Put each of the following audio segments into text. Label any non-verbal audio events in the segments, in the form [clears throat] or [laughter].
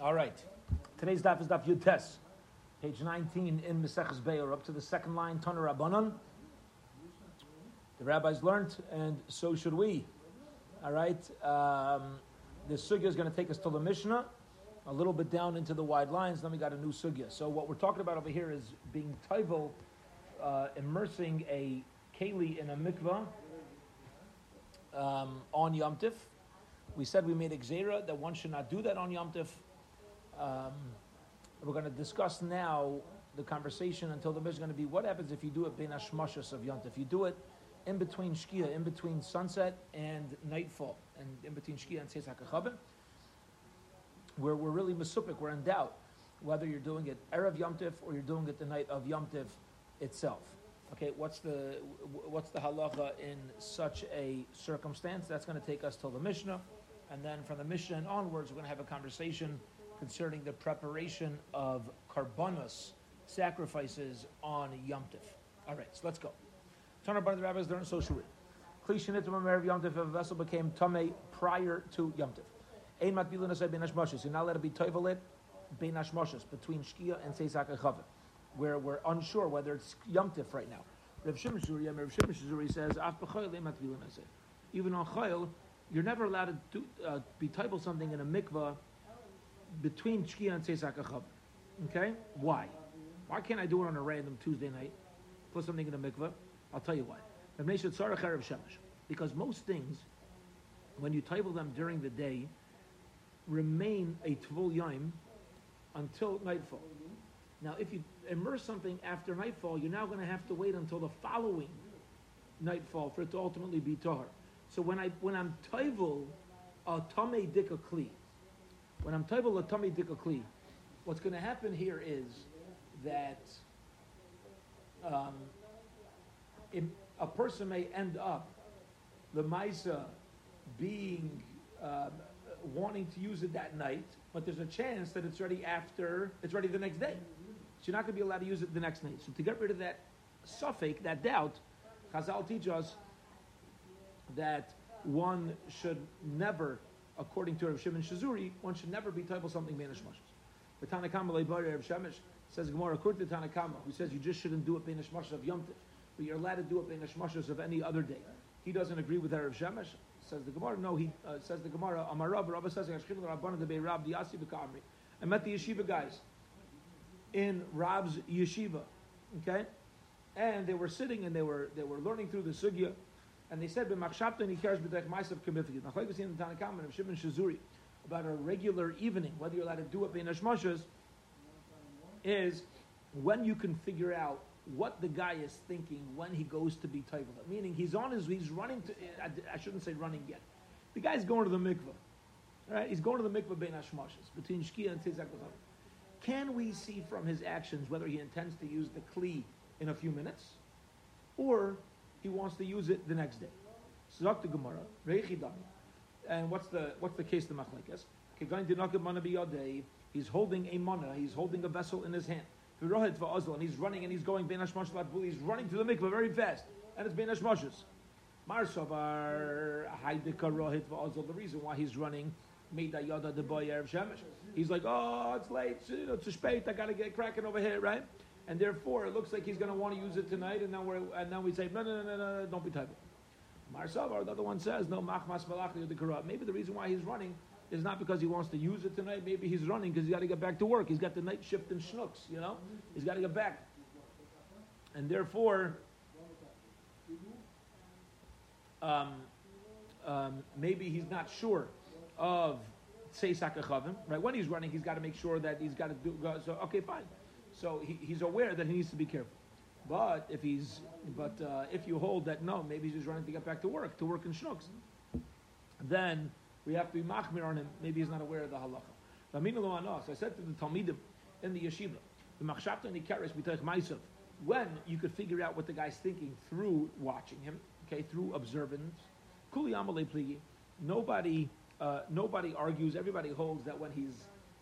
All right. Today's daf is daf Yutes, page 19 in Meseches Be'er, up to the second line, Tana Rabbanon. The rabbis learned, and so should we. All right. Um, the sugya is going to take us to the Mishnah, a little bit down into the wide lines. Then we got a new sugya. So what we're talking about over here is being toivel, uh, immersing a keli in a mikvah um, on Yom Tif. We said we made a gzera that one should not do that on Yom Tif. Um, we're going to discuss now the conversation until the Mishnah is going to be what happens if you do it bein hashmashas of yomtiv If you do it in between Shkia, in between sunset and nightfall, and in between Shkia and Seis where we're really masupik, we're in doubt whether you're doing it Erev Yom Tif or you're doing it the night of Yom Tif itself. Okay, what's the what's the halacha in such a circumstance? That's going to take us till the Mishnah, and then from the Mishnah and onwards, we're going to have a conversation concerning the preparation of karbanos sacrifices on Yom Tif. All right, so let's go. Turn our the rabbis learn so shuri. Klishinitim Erev Yom Tif, if a vessel became tame prior to Yom Tif. Ein matbilin asay ben. You're not allowed to be toivelit ben hashmoshes between Shkia and Seisak Chavim, where we're unsure whether it's Yom Tif right now. Rav Shimon Shuri, Rav Shimon says, Af b'choyel ein matbilin asay. Even on choyel, you're never allowed to do, uh, be toivel something in a mikvah between Shkia and Seisak Chavim. Okay? Why? Why can't I do it on a random Tuesday night? Put something in the mikveh? I'll tell you why. Because most things, when you table them during the day, remain a tvul yom until nightfall. Now, if you immerse something after nightfall, you're now going to have to wait until the following nightfall for it to ultimately be tahar. So when I when I'm taivel a tame dika kli, when I'm taivel a tame dika kli, what's going to happen here is that um, a person may end up the Misa being uh, wanting to use it that night, but there's a chance that it's ready after it's ready the next day. So you're not going to be allowed to use it the next night. So to get rid of that suffix, that doubt, Chazal teach us that one should never, according to Rav Shimon Shazuri, one should never be table something banish mashas. The Tanakama Leibari Rav Shemesh says Gemara according to Tanakama, who says you just shouldn't do it banish mashas of Yom but you're allowed to do it in the of any other day. He doesn't agree with Erev Shemesh. Says the Gemara. No, he uh, says the Gemara. Amar Rabba. Says. I met the yeshiva guys in Rab's yeshiva. Okay, and they were sitting and they were they were learning through the sugya, and they said b'machshavta and he cares b'dech ma'asav kemifigid. Now, like we see in the Tanakhama of Shimon Shazuri about a regular evening, whether you're allowed to do it bein is when you can figure out what the guy is thinking when he goes to be Taivala. Meaning he's on his, he's running to, I, I, shouldn't say running yet. The guy's going to the mikveh. Right? He's going to the mikveh bein hashmashas, between Shkia and Tzizak Can we see from his actions whether he intends to use the Kli in a few minutes, or he wants to use it the next day? Zok the Gemara, And what's the, what's the case the machlekes? He's holding a mana, he's holding a vessel in his hand and he's running and he's going ben hashmash he's running to the mikveh very fast, and it's ben hashmashes. Marsavar haidika rohit va'azal. The reason why he's running Meida Yada Shemesh. He's like, oh, it's late, you know, it's spate, I gotta get cracking over here, right? And therefore, it looks like he's gonna want to use it tonight, and now we're and now we say, no, no, no, no, no, don't be typing. Marsavar, the other one says, no, machmas malach the Maybe the reason why he's running is not because he wants to use it tonight. Maybe he's running because he's got to get back to work. He's got the night shift in Schnooks, you know? He's got to get back. And therefore, um, um, maybe he's not sure of say right? When he's running, he's got to make sure that he's got to do. So okay, fine. So he, he's aware that he needs to be careful. But if he's, but uh, if you hold that no, maybe he's just running to get back to work, to work in Schnooks, then we have to be machmir on him. Maybe he's not aware of the halacha. So I said to the Talmidim in the yeshiva, the machshavta and the keres b'teich ma'isav, when you could figure out what the guy's thinking through watching him, okay, through observance, kuli amalei pligi, nobody, uh, nobody argues. Everybody holds that when he's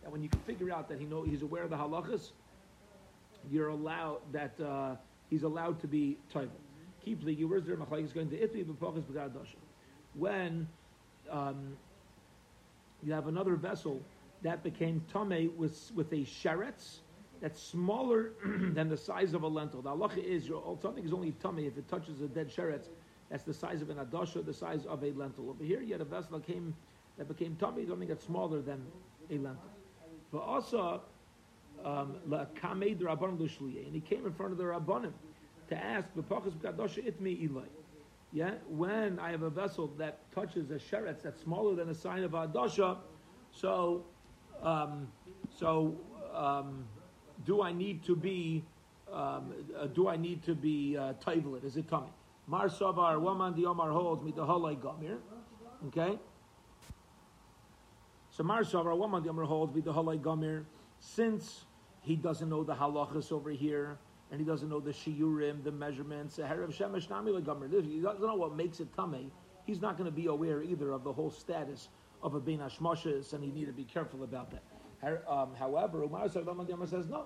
that when you can figure out that he know he's aware of the halachas, you're allowed that uh, he's allowed to be toivel. Keep pligi. Where's there machlekes going to itri b'pachas b'gadasha? When um, you have another vessel that became tame with with a sheretz that's smaller [clears throat] than the size of a lentil. The halacha is your, something is only tummy if it touches a dead sheretz. That's the size of an adasha, the size of a lentil. Over here, you had a vessel that came that became tummy, something that's smaller than a lentil. But also, um, and he came in front of the rabbanim to ask, yeah, when I have a vessel that touches a sheretz that's smaller than a sign of adasha, so, um, so um, do I need to be, um, uh, do I need to be uh, Is it tummy? Mar Savar, Waman Diomar holds me the Halai Gamir. Okay? So Mar Savar, Waman Diomar holds me the Halai Gamir. Since he doesn't know the halachas over here, and he doesn't know the shiurim, the measurements, Herav Shemesh Nami He doesn't know what makes it tummy. He's not going to be aware either of the whole status of a bin hashmoshes, and he need to be careful about that. Um, however, Umar says no.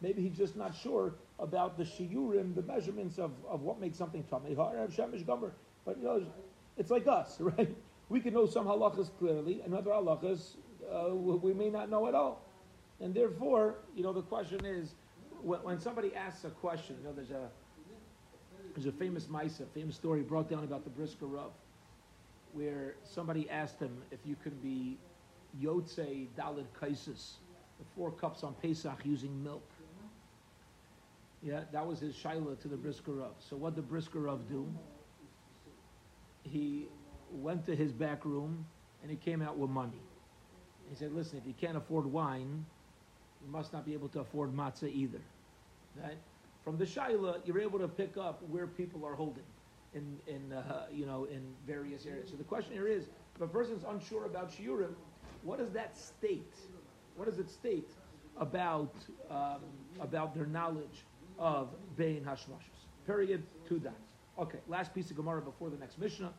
Maybe he's just not sure about the shiurim, the measurements of, of what makes something tummy. But you know, it's like us, [laughs] right? We can know some halachas clearly, and other halachas uh, we may not know at all. And therefore, you know, the question is, when, when somebody asks a question, you know, there's a there's a famous Misa, famous story brought down about the Brisker Rav, where somebody asked him if you could be Yotze Dalid Kaisis, the four cups on Pesach using milk. Yeah, that was his shaila to the Brisker Rav. So what did Brisker Rav do? He went to his back room and he came out with money. He said, listen, if you can't afford wine, you must not be able to afford matzah either. Right? From the shaila, you're able to pick up where people are holding in, in uh, you know, in various areas. So the question here is, if a person's unsure about shiurim, what does that state? What does it state about um, about their knowledge of bein hashmashos? Period. Two dots. Okay. Last piece of Gemara before the next Mishnah.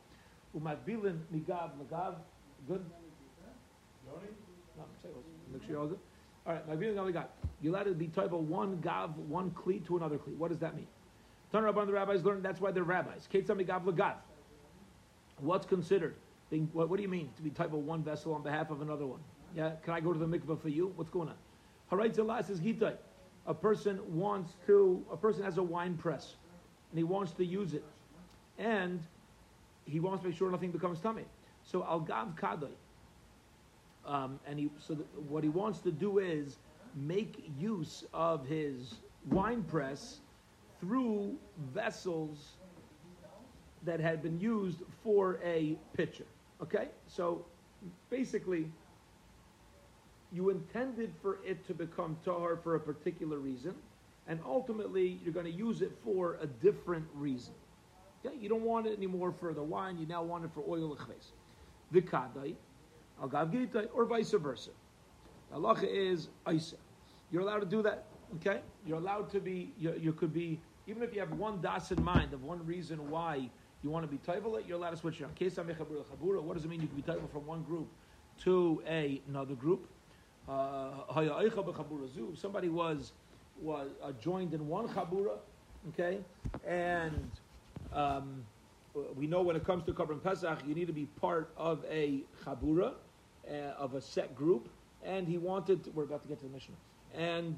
Umadbilin migav magav. Good. Make sure you're all good. All right, my viewing only got. You allowed to be type of one gav, one kli to another kli. What does that mean? Turn Rabban the rabbis learned that's why they're rabbis. Ketzam gav lagav. What's considered? Being, what, what, do you mean to be type of one vessel on behalf of another one? Yeah, can I go to the mikveh for you? What's going on? Harait Zalas is gitai. A person wants to. A person has a wine press, and he wants to use it, and he wants to make sure nothing becomes tummy. So al gav kadai. Um, and he, so what he wants to do is make use of his wine press through vessels that had been used for a pitcher. Okay? So basically, you intended for it to become tahar for a particular reason, and ultimately you're going to use it for a different reason. Okay? You don't want it anymore for the wine, you now want it for oil chves. The kadai, al gav or vice versa. The Halacha is isa. You're allowed to do that. Okay? You're allowed to be, you, you could be, even if you have one das in mind of one reason why you want to be taival, you're allowed to switch it on. What does it mean you can be taival from one group to a, another group? Uh, somebody was was uh, joined in one chabura, okay, and um, we know when it comes to Korban Pesach, you need to be part of a chabura, of a set group, and he wanted. To, we're about to get to the mission, and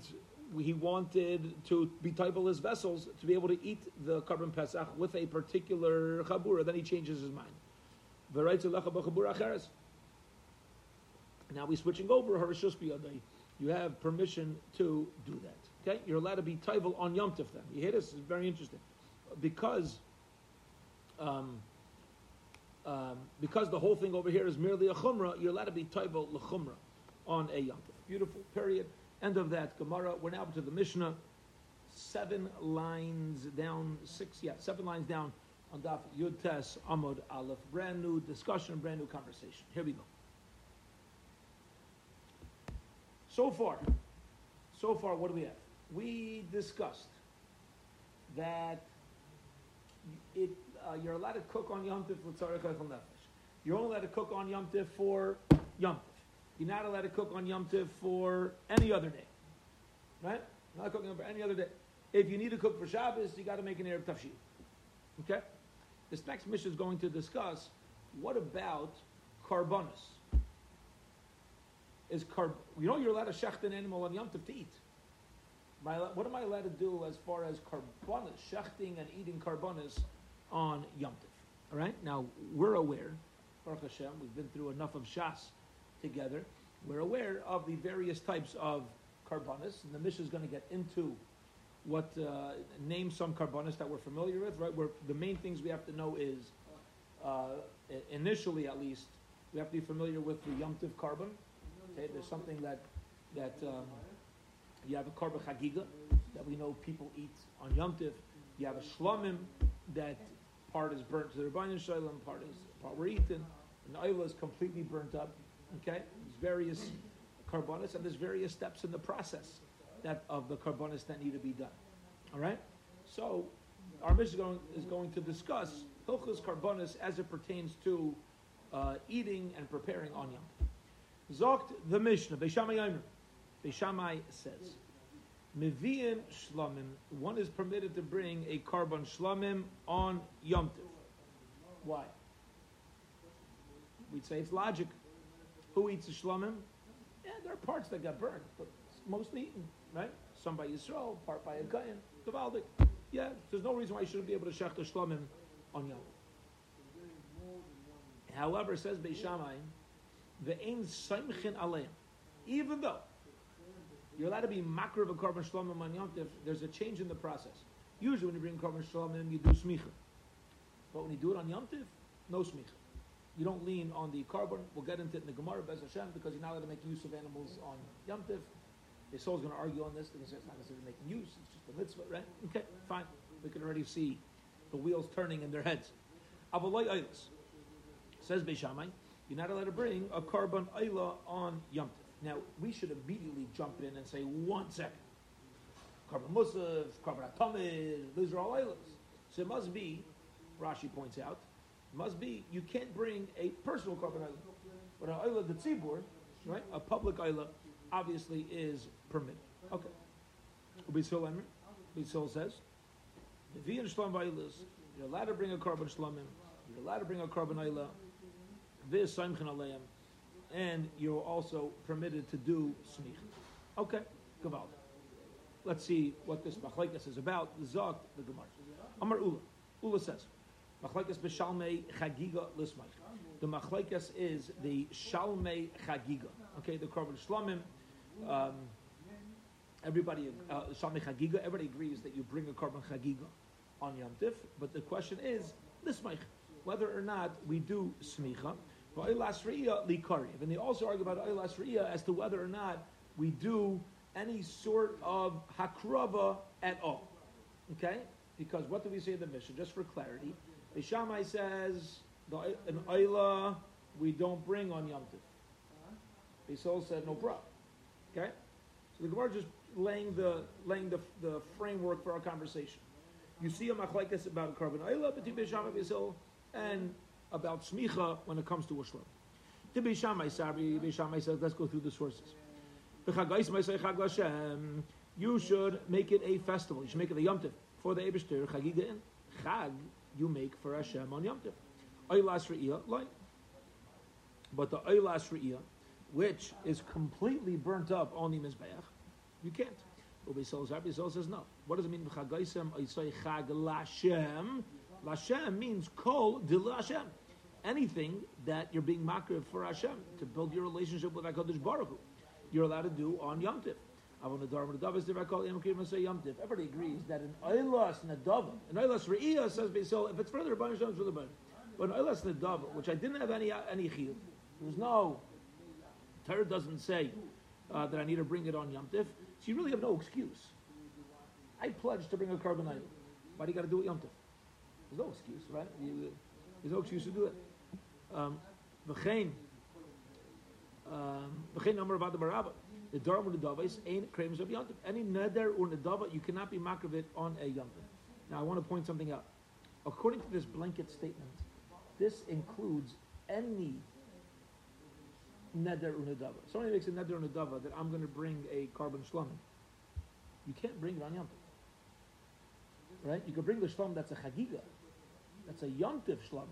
he wanted to be typal as vessels to be able to eat the Korban Pesach with a particular chabura. Then he changes his mind. Now we're switching over. You have permission to do that. Okay? You're allowed to be taival on Yom Tif then. You hear this? It's very interesting. Because um, um, because the whole thing over here is merely a chumrah, you're allowed to be taival lechumrah on a Yom Beautiful. Period. End of that Gemara. We're now to the Mishnah. Seven lines down, six, yeah, seven lines down on Daf Yud Tes Amud Aleph. Brand new discussion, brand new conversation. Here we go. So far, so far, what do we have? We discussed that it, uh, you're allowed to cook on Yom Tif Nefesh. You're only allowed to cook on Yom Tif for Yom Tif. You're not allowed to cook on Yom Tif for any other day. Right? You're not cooking for any other day. If you need to cook for Shabbos, you got to make an Erev Tafshir. Okay? This next mission is going to discuss what about carbonus? is carb. You know you're allowed to shecht an animal on Yom Tov to eat. I, what am I allowed to do as far as carbonis, shechting and eating carbonis on Yom Tov? All right. Now we're aware, Baruch Hashem, we've been through enough of Shas together. We're aware of the various types of carbonis, and the Mishnah is going to get into what uh, name some carbonis that we're familiar with. Right. Where the main things we have to know is uh, initially, at least, we have to be familiar with the Yom Tov carbon. Okay, there's something that that um, you have a carbon chagiga that we know people eat on Yom Tov. You have a shlomim that part is burnt to the Rabbanim Shalom, part is part we're eating, and the oil is completely burnt up. Okay, there's various carbonis and there's various steps in the process that of the carbonis that need to be done. All right, so our mission is going, to discuss hilchos carbonis as it pertains to uh, eating and preparing on Yom. Zokt the Mishnah, Beishamai Yomer. Beishamai says, Mevi'in shlamim, one is permitted to bring a carbon shlamim on Yom Tov. Why? We'd say it's logic. Who eats the shlamim? Yeah, there are parts that got burned, but it's mostly eaten, right? Some by Yisrael, part by a Kayan, Gavaldik. Yeah, there's no reason why you shouldn't be able to shech the shlamim on Yom. However, says Beishamai, the ain aleim. Even though you're allowed to be makar of a carbon shlomim on Yom Tif, there's a change in the process. Usually when you bring carbon shlomim, you do smicha. But when you do it on Yom Tif, no smicha. You don't lean on the carbon. We'll get into it in the Gemara, Bez Hashem, because you're not allowed to make use of animals on Yom Tif. The soul's going to argue on this. They're going to say it's not necessarily making use. It's just a mitzvah, right? Okay, fine. We can already see the wheels turning in their heads. Avaloi Eilis. Says Beishamai, you're not allowed to bring a carbon Eila on Yom Tif. Now, we should immediately jump in and say, one second. Carbon Musaf, carbon Atomid, these are all Eilas. So it must be, Rashi points out, must be, you can't bring a personal carbon Eila. But an Eila the Tzibur, right, a public Eila, obviously is permitted. Okay. Ubisil Emir, Ubisil says, if you're allowed to bring a carbon shlamim, you're allowed to bring a carbon Eila, and you're also permitted to do smicha. Okay, Gavalda. Let's see what this machlekes is about. Zok the Gemara. Amar Ula. Ula says, machlekes b'shalmei chagiga lismach. The machlekes is the shalmei chagiga. Okay, the korban shlamim. Um, everybody, uh, chagiga. Everybody agrees that you bring a korban chagiga on Yom Tif, but the question is lismach, whether or not we do smicha. And they also argue about Oilas Riyah as to whether or not we do any sort of hakrava at all. Okay? Because what do we say in the mission? Just for clarity, Ishamai says an Oila we don't bring on Yom Tiv. Beisol said no problem. Okay? So the Gemara just laying the laying the, the framework for our conversation. You see a machlekes about carbon Oila between Beishamai and and about smicha when it comes to a shlom. To be Shammai Sabri, Beishamai says, let's go through the sources. You should make it a festival. You should make it a Yom Tiv for the Eberster Chagiga in Chag. You make for Hashem on Yom Tiv. Oylas Re'iyah, like. But the Oylas Re'iyah, which is completely burnt up on the Mizbeach, you can't. Ubeisol Zabri says no. What does it mean? Chagaisem Oisai Chag Lashem. Lashem means Kol Dil Hashem anything that you're being makriv for Hashem to build your relationship with Hakadosh Baruch Hu. You're allowed to do on the Yom Tiv. Everybody agrees that an Eilas Nadava, an Eilas Re'iyah says so if it's further Hashem, it's further Rabban. But an Eilas Nadava, which I didn't have any any chiyuv, there's no Torah doesn't say uh, that I need to bring it on Yom Tiv. So you really have no excuse. I pledged to bring a carbon item. Why do you got to do it Yom Tiv? There's no excuse, right? You, there's no excuse to do it. Um, v'chein, um, v'chein number about the baraba. The or the is ain't. Any neder or nedava, you cannot be makriv it on a yontif. Now I want to point something out. According to this blanket statement, this includes any neder or nedava. Somebody makes a neder or nedava that I'm going to bring a carbon shlomim. You can't bring it on yontif. Right? You can bring the shlom that's a chagiga. That's a yontif shlomim.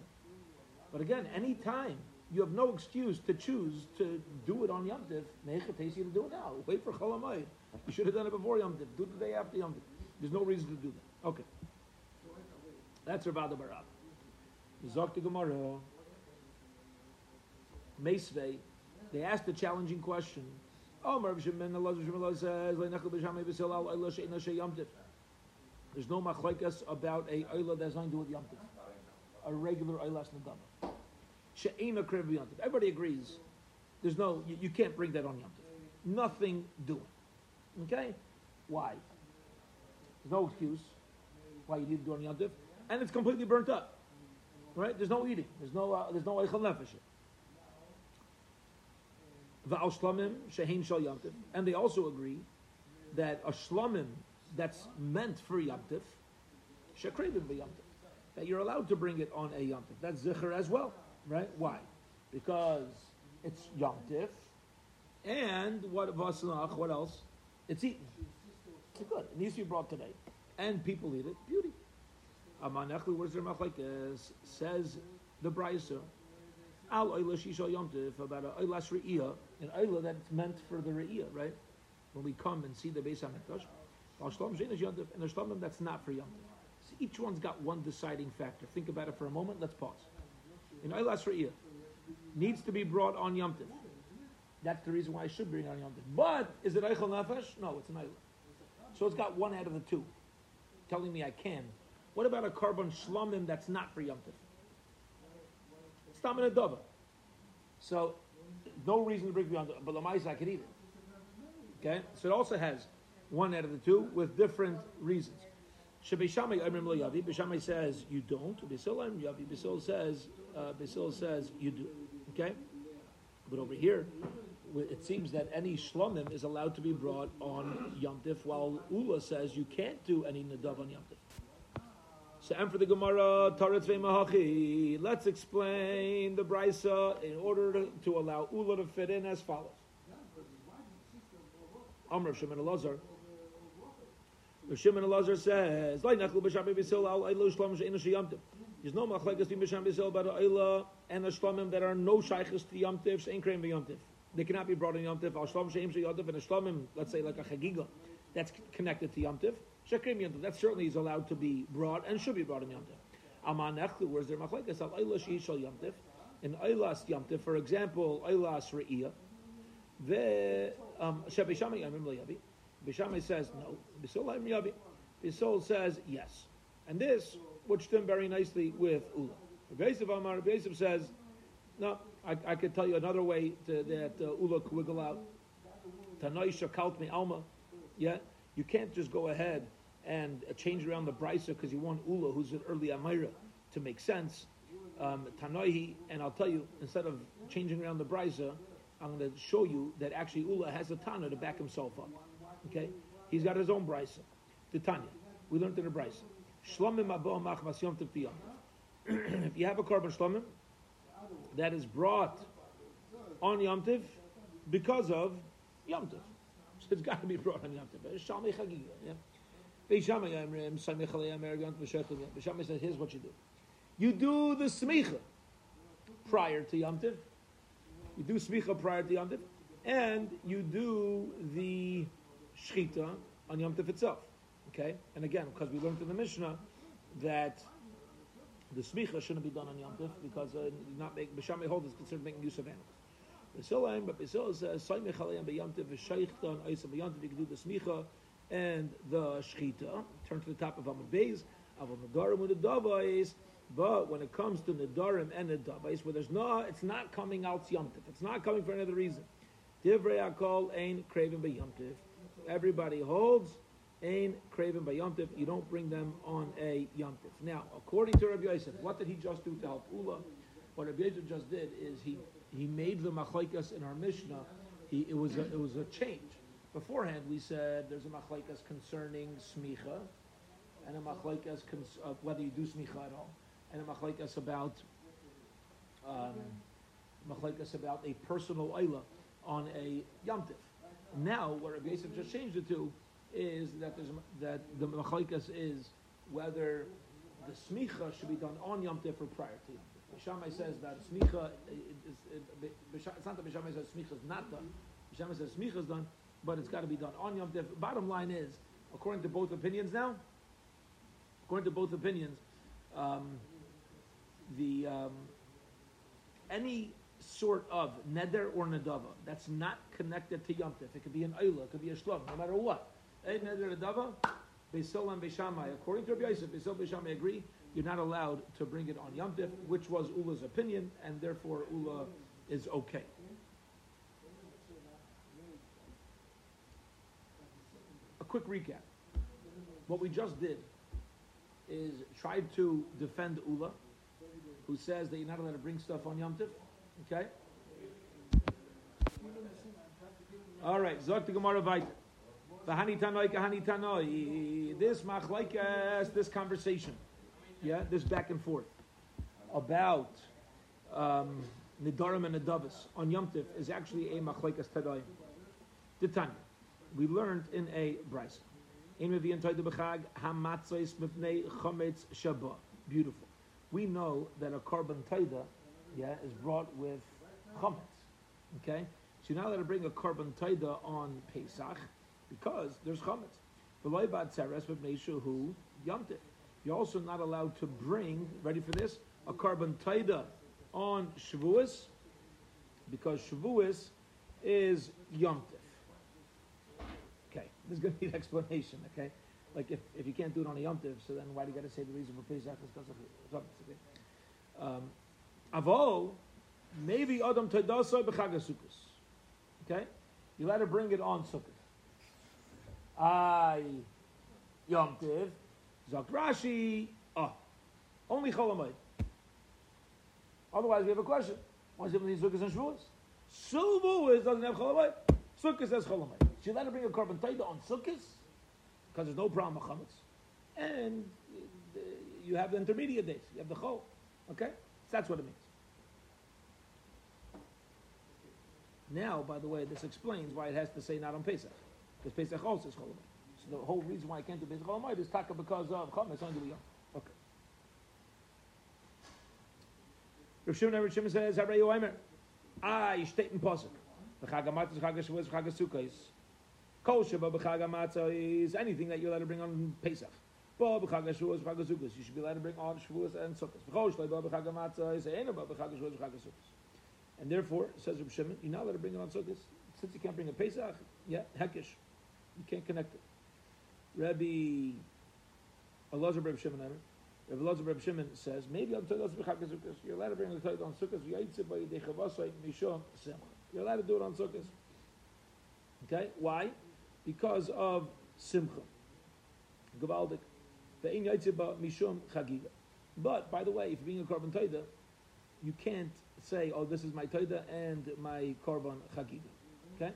But again, any time you have no excuse to choose to do it on Yom Tiv. You to do it now. Wait for Chol Hamoed. You should have done it before Yom Tiv. Do it the day after Yom Tiv. There's no reason to do that. Okay. That's Ravada Barab. Zok the Gemara. Meisvei. They asked a challenging question. Oh. There's no machlaikas about a oila that's nothing to do with yom tiv. A regular oilas nadama. She'ina krev yom. Everybody agrees. There's no, you, you can't bring that on yom. Nothing doing. Okay? Why? There's no excuse why you need to do on yom. And it's completely burnt up. Right? There's no eating. There's no, uh, there's no eichel nefesh. Va'al shlamim shehin shal yamtiv. And they also agree that a shlamim that's meant for yamtiv, shekrevim b'yamtiv. That you're allowed to bring it on a yamtiv. That's zikr as well, right? Why? Because it's yamtiv, and what vasanach? What else? It's eaten. It's good. It needs to be brought today, and people eat it. Beauty. Amanechli, where's their machlekes? Says the brayser. Al oila shisha yomtiv about a oilas re'iyah, an oila that's meant for the re'iyah, right? When we come and see the Beis Hamikdash, al and a shlomim that's not for yomtiv. So each one's got one deciding factor. Think about it for a moment. Let's pause. In oilas re'iyah, needs to be brought on yomtiv. That's the reason why I should bring it on yomtiv. But is it eichel nefesh? No, it's an oila. So it's got one out of the two, telling me I can. What about a carbon shlomim that's not for yomtiv? stam in a dova. So, no reason to bring beyond, but Lamais I could eat it. Okay? So it also has one out of the two with different reasons. Shabishami Amrim Yavi. Bishamai says you don't. Bisil Yavi. Bisil says uh, says you do. Okay, but over here, it seems that any shlomim is allowed to be brought on Yom Tif, while Ula says you can't do any nadav on Yom Tif. So, and for the Gemara, Taretz Mahachi, let's explain the Brisa in order to, to, allow Ula to fit in as follows. Amr Shimon Elazar. Shimon Elazar says, There's no machlekes between Bisham Bisil about Ayla and the Shlomim that are no shaykhs to Yom Tiv, Shein Kreim Yom They cannot be brought in Yom Tiv. Al Shlom Sheim Yom Tiv and a Shlomim, let's say like a Chagiga, that's connected to Yom Tiv. Shekrim Yom That certainly is allowed to be brought and should be brought in Yom Tov. Aman Echlu, where's their machlekes? Al Eilah Sheishal Yom Tov. In Eilas Yom Tov, for example, Eilas Re'iyah, the um, Yavi. Bishami says no. Bisol says yes. And this would stem very nicely with Ula. Beisiv Amar, Beisiv says, no, I, I could tell you another way to, that uh, Ula could wiggle out. Tanoi Shakalt Me Alma. Yeah, you can't just go ahead and change around the brisa because you want Ula, who's an early Amira, to make sense. Um, Tanoihi, and I'll tell you, instead of changing around the brisa, I'm going to show you that actually Ula has a Tana to back himself up. Okay? He's got his own brisa. The Tanya. We learned in the brisa. Shlomim abo machmas yom [clears throat] If you have a carbon shlomim that is brought on Yom Tiv because of Yom Tiv. So it's got to be brought on Yom Tiv. Shalmei Chagiga. Yeah? Here's what you do. You do the smicha prior to Yom Tiv. You do smicha prior to Yom Tiv. And you do the shchita on Yom Tiv itself. Okay? And again, because we learned in the Mishnah that the smicha shouldn't be done on Yom Tiv because uh, not make, B'Shamay hold is considered making use of animals. B'Silayim, but B'Sil says, Saimich Alayim B'Yom Tiv, V'Sheichta on Oisa B'Yom Tiv, you can do the smicha and the shchita. Turn to the top of Amud Beis. Aval Nadarim Davais. But when it comes to Nadarim and the Davais, where there's no, it's not coming out Yomtiv. It's not coming for another reason. Divrei Akol ain't craving by Yomtiv. Everybody holds ain't craving by Yomtiv. You don't bring them on a Yomtiv. Now, according to Rabbi Yosef, what did he just do to help Ula? What Rabbi Yosef just did is he he made the machlaikas in our Mishnah. He, it was a, it was a change. Beforehand, we said there's a machlaikas concerning smicha, and a machlaikas cons- uh, whether you do smicha at all, and a machlaikas about um, machlaikas about a personal oila on a yamtiv. Now, what Rabbi Yosef just changed it to is that there's that the machlaikas is whether the smicha should be done on yamtiv or prior to yamtiv. Shammai says that smicha is, is, it's not that Shammai says smicha is not done. Shammai says smicha is done, but it's got to be done on Yom Tov. Bottom line is, according to both opinions now, according to both opinions, um, the um, any sort of neder or nadava that's not connected to Yom Tov, it could be an oila, it could be a shlom, no matter what. Ein neder nadava, Beisol and Beishamai. According to Rabbi Yosef, Beisol Beishamai agree you're not allowed to bring it on Yom Tov, which was Ula's opinion, and therefore Ula is okay. A quick recap. What we just did is tried to defend Ula, who says that you're not allowed to bring stuff on Yom Tov. Okay? All right, Zok the Gemara weiter. V'hani tanoi. This machlaikas, this conversation, yeah, this back and forth about um, Nidarim and Nadavis on Yom Tiv is actually a machlaikas tadai. The Tanya, we learned in a brisa. Beautiful. We know that a carbon taida, yeah, is brought with chametz. Okay, so you're not allowed to bring a carbon taida on Pesach because there's chametz. You're also not allowed to bring, ready for this, a carbon taida on Shavuos because Shavuos is Yom Okay, there's going to be an explanation, okay? Like if, if you can't do it on a Yom so then why do you got to say the reason for Pesach is because of okay? Um, Avo, maybe Adam Tadasa b'Chagasukas. Okay? You let her bring it on Sukkot. I Yom Tiv, Zok Rashi, oh, only Cholamayid. Otherwise, we have a question. Why is it these Sukkot and Shavuos? Shavuos doesn't have Cholamayid. Sukkot says Cholamayid. She let her bring a carbon taida on Sukkot because there's no problem with chametz, and uh, you have the intermediate days. You have the chol. Okay, that's what it means. Now, by the way, this explains why it has to say not on Pesach. Because Pesach also is Cholamayid. So the whole reason why I can't do Pesach Cholamayid is taka because of Chametz on the Okay. Rav Shimon, Rav Shimon says, Harei Oimer, I state in Pasuk. The Chag HaMatzah, Chag HaShavuos, Chag HaSukkos. Kol b'Chag HaMatzah is anything that you're allowed to bring on Pesach. Bo b'Chag HaShavuos, Chag HaSukkos. You should be allowed to bring on Shavuos and Sukkos. B'Chol Shloi bo b'Chag HaMatzah is Eino bo b'Chag HaShavuos, Chag HaSukkos. And therefore, says Reb Shimon, you're not allowed to bring it on Sukkot. Since you can't bring a Pesach, yeah, Hekish. You can't connect it. Rabbi Elazar Reb Shimon, Rabbi Elazar Reb Shimon says, maybe B'Chagas Sukkot, you're allowed to bring the Todos on Sukkot. You're allowed to do it on Sukkot. Okay, why? Because of Simcha. Gavaldik. Ve'in Yaitze ba Mishom Chagiga. But, by the way, if you're being a carbon taida, you can't say, oh, this is my Taida and my Korban Chagiga. Okay?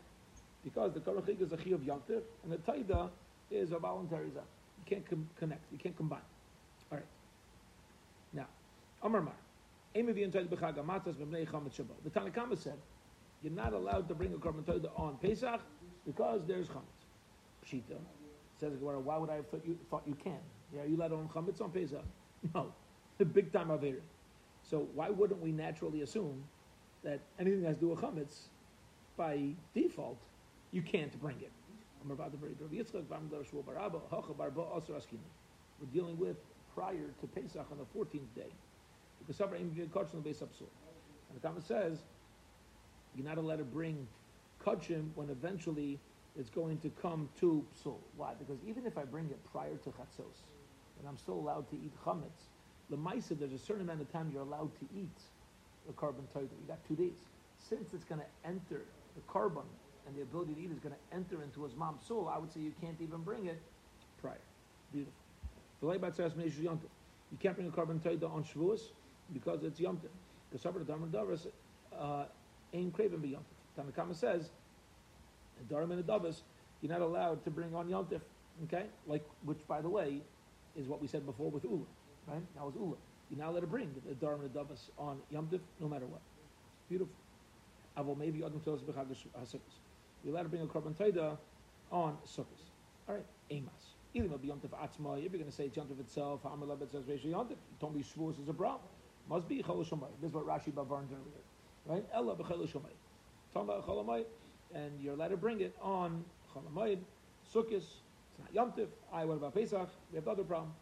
Because the Korban Chagiga is a Chi of Yantir, and the Taida is a voluntary Zah. You can't com- connect, you can't combine. All right. Now, Amar Mar. The Tanakhama said, you're not allowed to bring a Korban Taida on Pesach because there's Chametz. Pshita says, why would I have thought you, thought you can? Yeah, you let on Chametz on Pesach? [laughs] No. The [laughs] big time it. So why wouldn't we naturally assume that anything that's do with chametz, by default, you can't bring it? We're dealing with prior to Pesach on the 14th day. Because and the comment says you're not allowed to bring kachim when eventually it's going to come to psul. Why? Because even if I bring it prior to chatzos, and I'm still allowed to eat chametz, Lemaisa, there's a certain amount of time you're allowed to eat the carbon taida. You got two days. Since it's going to enter the carbon and the ability to eat is going to enter into his mom's soul, I would say you can't even bring it prior. Beautiful. You can't bring a carbon taida on Shavuos because it's yomtiv. Because Sabra Dharma Davas uh, ain't craving be yomtiv. Tanakama says, Dharma and Davas, you're not allowed to bring on yomtiv. Okay? Like, which by the way, is what we said before with Ula. Right? That was Ula. You now let her bring the and the Davas on Yom Div, no matter what. Beautiful. Avol maybe Adam Sukkos. You let her bring a Korban Taida on Sukkos. All right, Amos. It'll be Atzma, if you're going to say it's itself, Lebet says Reish Yom Tov, don't be Shavuos is a problem. Must be chol shomai. This is what Rashi Bavarned earlier, right? Ella b'chol shomai. Talking about chol and you're allowed to bring it on chol Sukkot. Not Yom Tif. I. What about Pesach? We have the other problem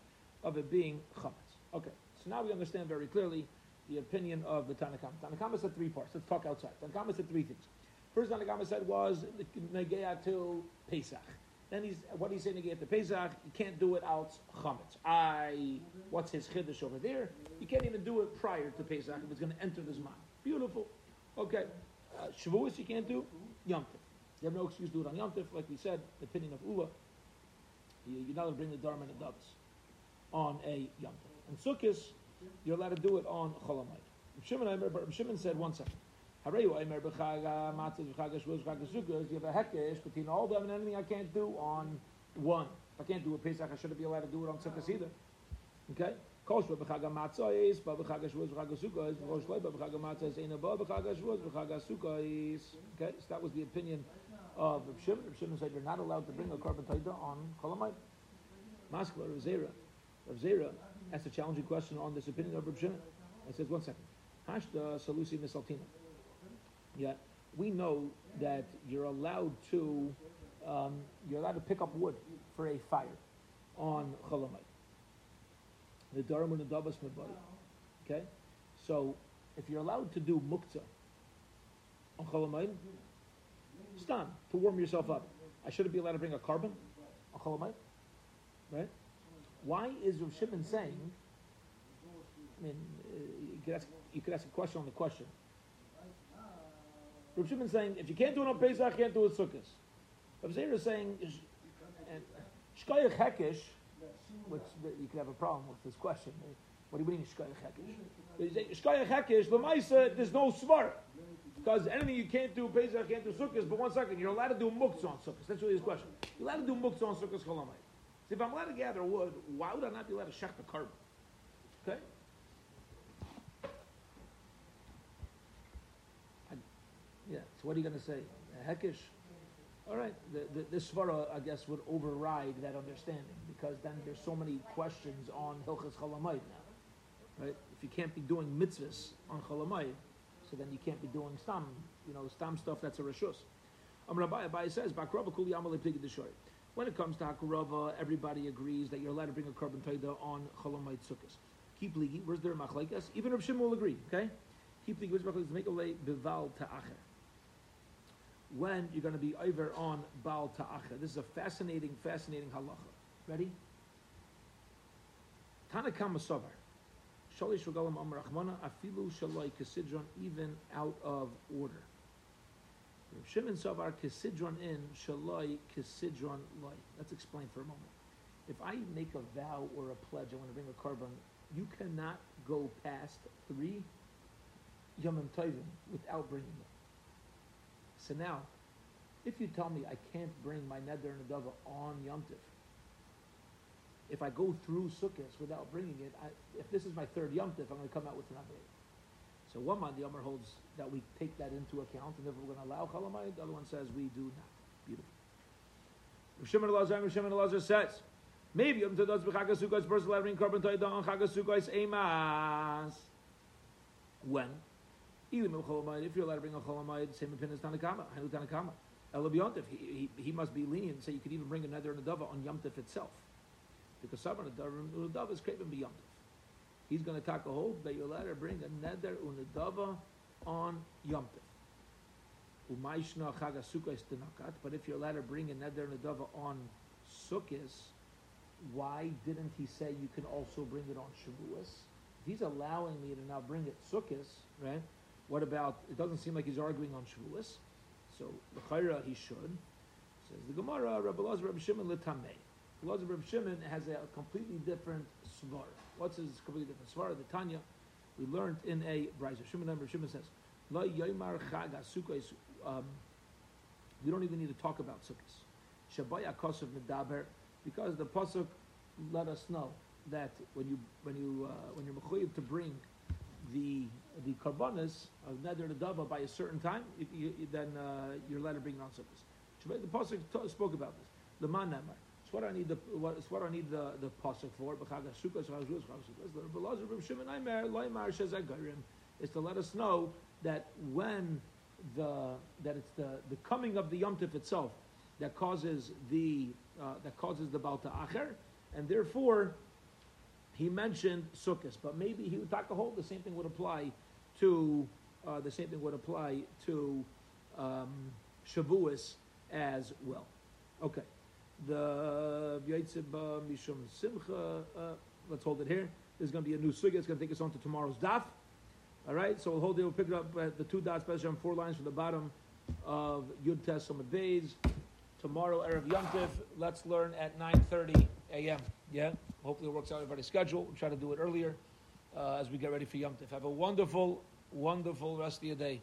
of it being chametz. Okay, so now we understand very clearly the opinion of the Tanakama. Tanakama said three parts. Let's talk outside. Tanakama said three things. First Tanakama said was Negea to Pesach. Then he's what he's saying Negea to Pesach. You can't do it out chametz. I what's his chiddush over there? You can't even do it prior to Pesach if it's going to enter this mind. Beautiful. Okay. Uh, Shavuos you can't do. Yom Tif. You have no excuse to do it on Yom Tif, like we said, the opinion of Ula. You, you're not allowed to bring the Dharma and the Davis on a Yom Tif. And Sukkot, you're allowed to do it on Cholamayit. Shimon, said one second. You have a hekesh between all them and anything I can't do on one. If I can't do a Pesach, I shouldn't be allowed to do it on Sukkot either. Okay? Okay, so that was the opinion of Reb Shimon. Reb Shimon said you're not allowed to bring a carbon taita on Kolamayit. Maskla, Rav Zera. Rav Zera asked a challenging question on this opinion of Reb Shimon. I says, one second. Hashda Salusi Misaltina. Yeah, we know that you're allowed to um, you're allowed to pick up wood for a fire on Cholamite. The Dharam and the Davas Okay? So if you're allowed to do muktzah on Cholamite, stan, to warm yourself up. I shouldn't be allowed to bring a carbon on Cholamite. Right? Why is Rav Shimon saying I mean, uh, you could ask you could ask a question on the question. Rav Shimon saying, if you can't do it on Pesach, you can't do it Sukkot. Rav Zera is saying, Shkoyach Hekish, which you could have a problem with this question. What do you mean Shkoyach Hekish? Shkoyach Hekish, Lamaisa, there's no Svar. Because anything you can't do Pesach, can't do Sukkot, but one second, you're allowed to do Muktzah on Sukkot. That's really his question. You're allowed to do Muktzah on Sukkot Cholamite. So if I'm allowed to gather wood, why would I not be allowed to shech the carbon? Okay? Yeah. So what are you going to say? Heckish? All right. The, the, this svara, I guess, would override that understanding because then there's so many questions on Hilchas Chalamayit now, right? If you can't be doing mitzvahs on Chalamayit, so then you can't be doing stam, you know, stam stuff that's a rishus. Amar Abai, Abai says, When it comes to Hakurava, everybody agrees that you're allowed to bring a carbon taida on Chalamayit sukkahs. Keep ligi, where's there machlaikas? Even Rav Shimon will agree, okay? Keep ligi, where's machlaikas? Make a lay bival ta'acher when you're going to be over on Baal Ta'acha. This is a fascinating, fascinating halacha. Ready? Tanakama Sovar. Shalish Regalim Amar Achmana Afilu Shalai Kesidron even out of order. Shimon Savar Kesidron in Shalai Kesidron Lai. Let's explain for a moment. If I make a vow or a pledge, I want to bring a carbon, you cannot go past three Yomim Tovim without bringing it. So now, if you tell me I can't bring my neder and adava on Yom Tif, if I go through Sukkot without bringing it, I, if this is my third Yom Tif, I'm going to come out with an Abayit. So one man, the Omer holds that we take that into account, and if we're going to allow Chalamayit, the other one says we do not. Beautiful. Shimon Elazar, Shimon Elazar says, maybe Yom Tif does b'chagas sukkos, person allowed to bring carbon chagas sukkos emas. When? Even if you're allowed to bring a cholamayid, same opinion as Tanakama, Hanu Tanakama. He, he, he must be lenient, so you could even bring another and a dava on Yomtiv itself. Because Sabran and dava is craven beyond He's going to take a hold that you're allowed to bring a nether and a dava on Yomtiv. Umayshna chaga sukkos tenakat, but if you're allowed to bring a nether and a dava on Sukkot, why didn't he say you can also bring it on Shavuos? He's allowing me to now bring it Sukkot, right? What about, it doesn't seem like he's arguing on Shavuos. So, L'chaira, he should. Says the Gemara, Rabbi Lazar, Rabbi Shimon, L'tamei. Lazar, Reb Shimon has a completely different svar. What's his completely different svar? The Tanya, we learned in a Brisa. Shimon, Rabbi Shimon says, chag um, we don't even need to talk about sukkahs. Shabaya kosav medaber, because the pasuk let us know that when you when you uh, when you're mechuyev to bring the the karbanas of neder dava by a certain time, you, you, then uh, you're allowed to bring it on sukkahs. The pasuk t- spoke about this. The man It's what I need the what, it's what I need the the pasuk for. Is to let us know that when the that it's the the coming of the Yom Tif itself that causes the uh, that causes the Balta Acher, and therefore he mentioned Sukkot, but maybe he would talk a hold. The same thing would apply to uh, the same thing would apply to um, Shavuos as well. Okay the Yaitzib Mishum Simcha. Uh, let's hold it here. There's going to be a new sugya. It's going to take us on to tomorrow's daf. All right, so we'll hold it. We'll pick it up at the two dots, especially on four lines from the bottom of Yud Tes Bays. Tomorrow, Erev Yom Tif. Let's learn at 9:30 a.m. Yeah, hopefully it works out everybody's schedule. We'll try to do it earlier uh, as we get ready for Yom Tif. Have a wonderful, wonderful rest of your day.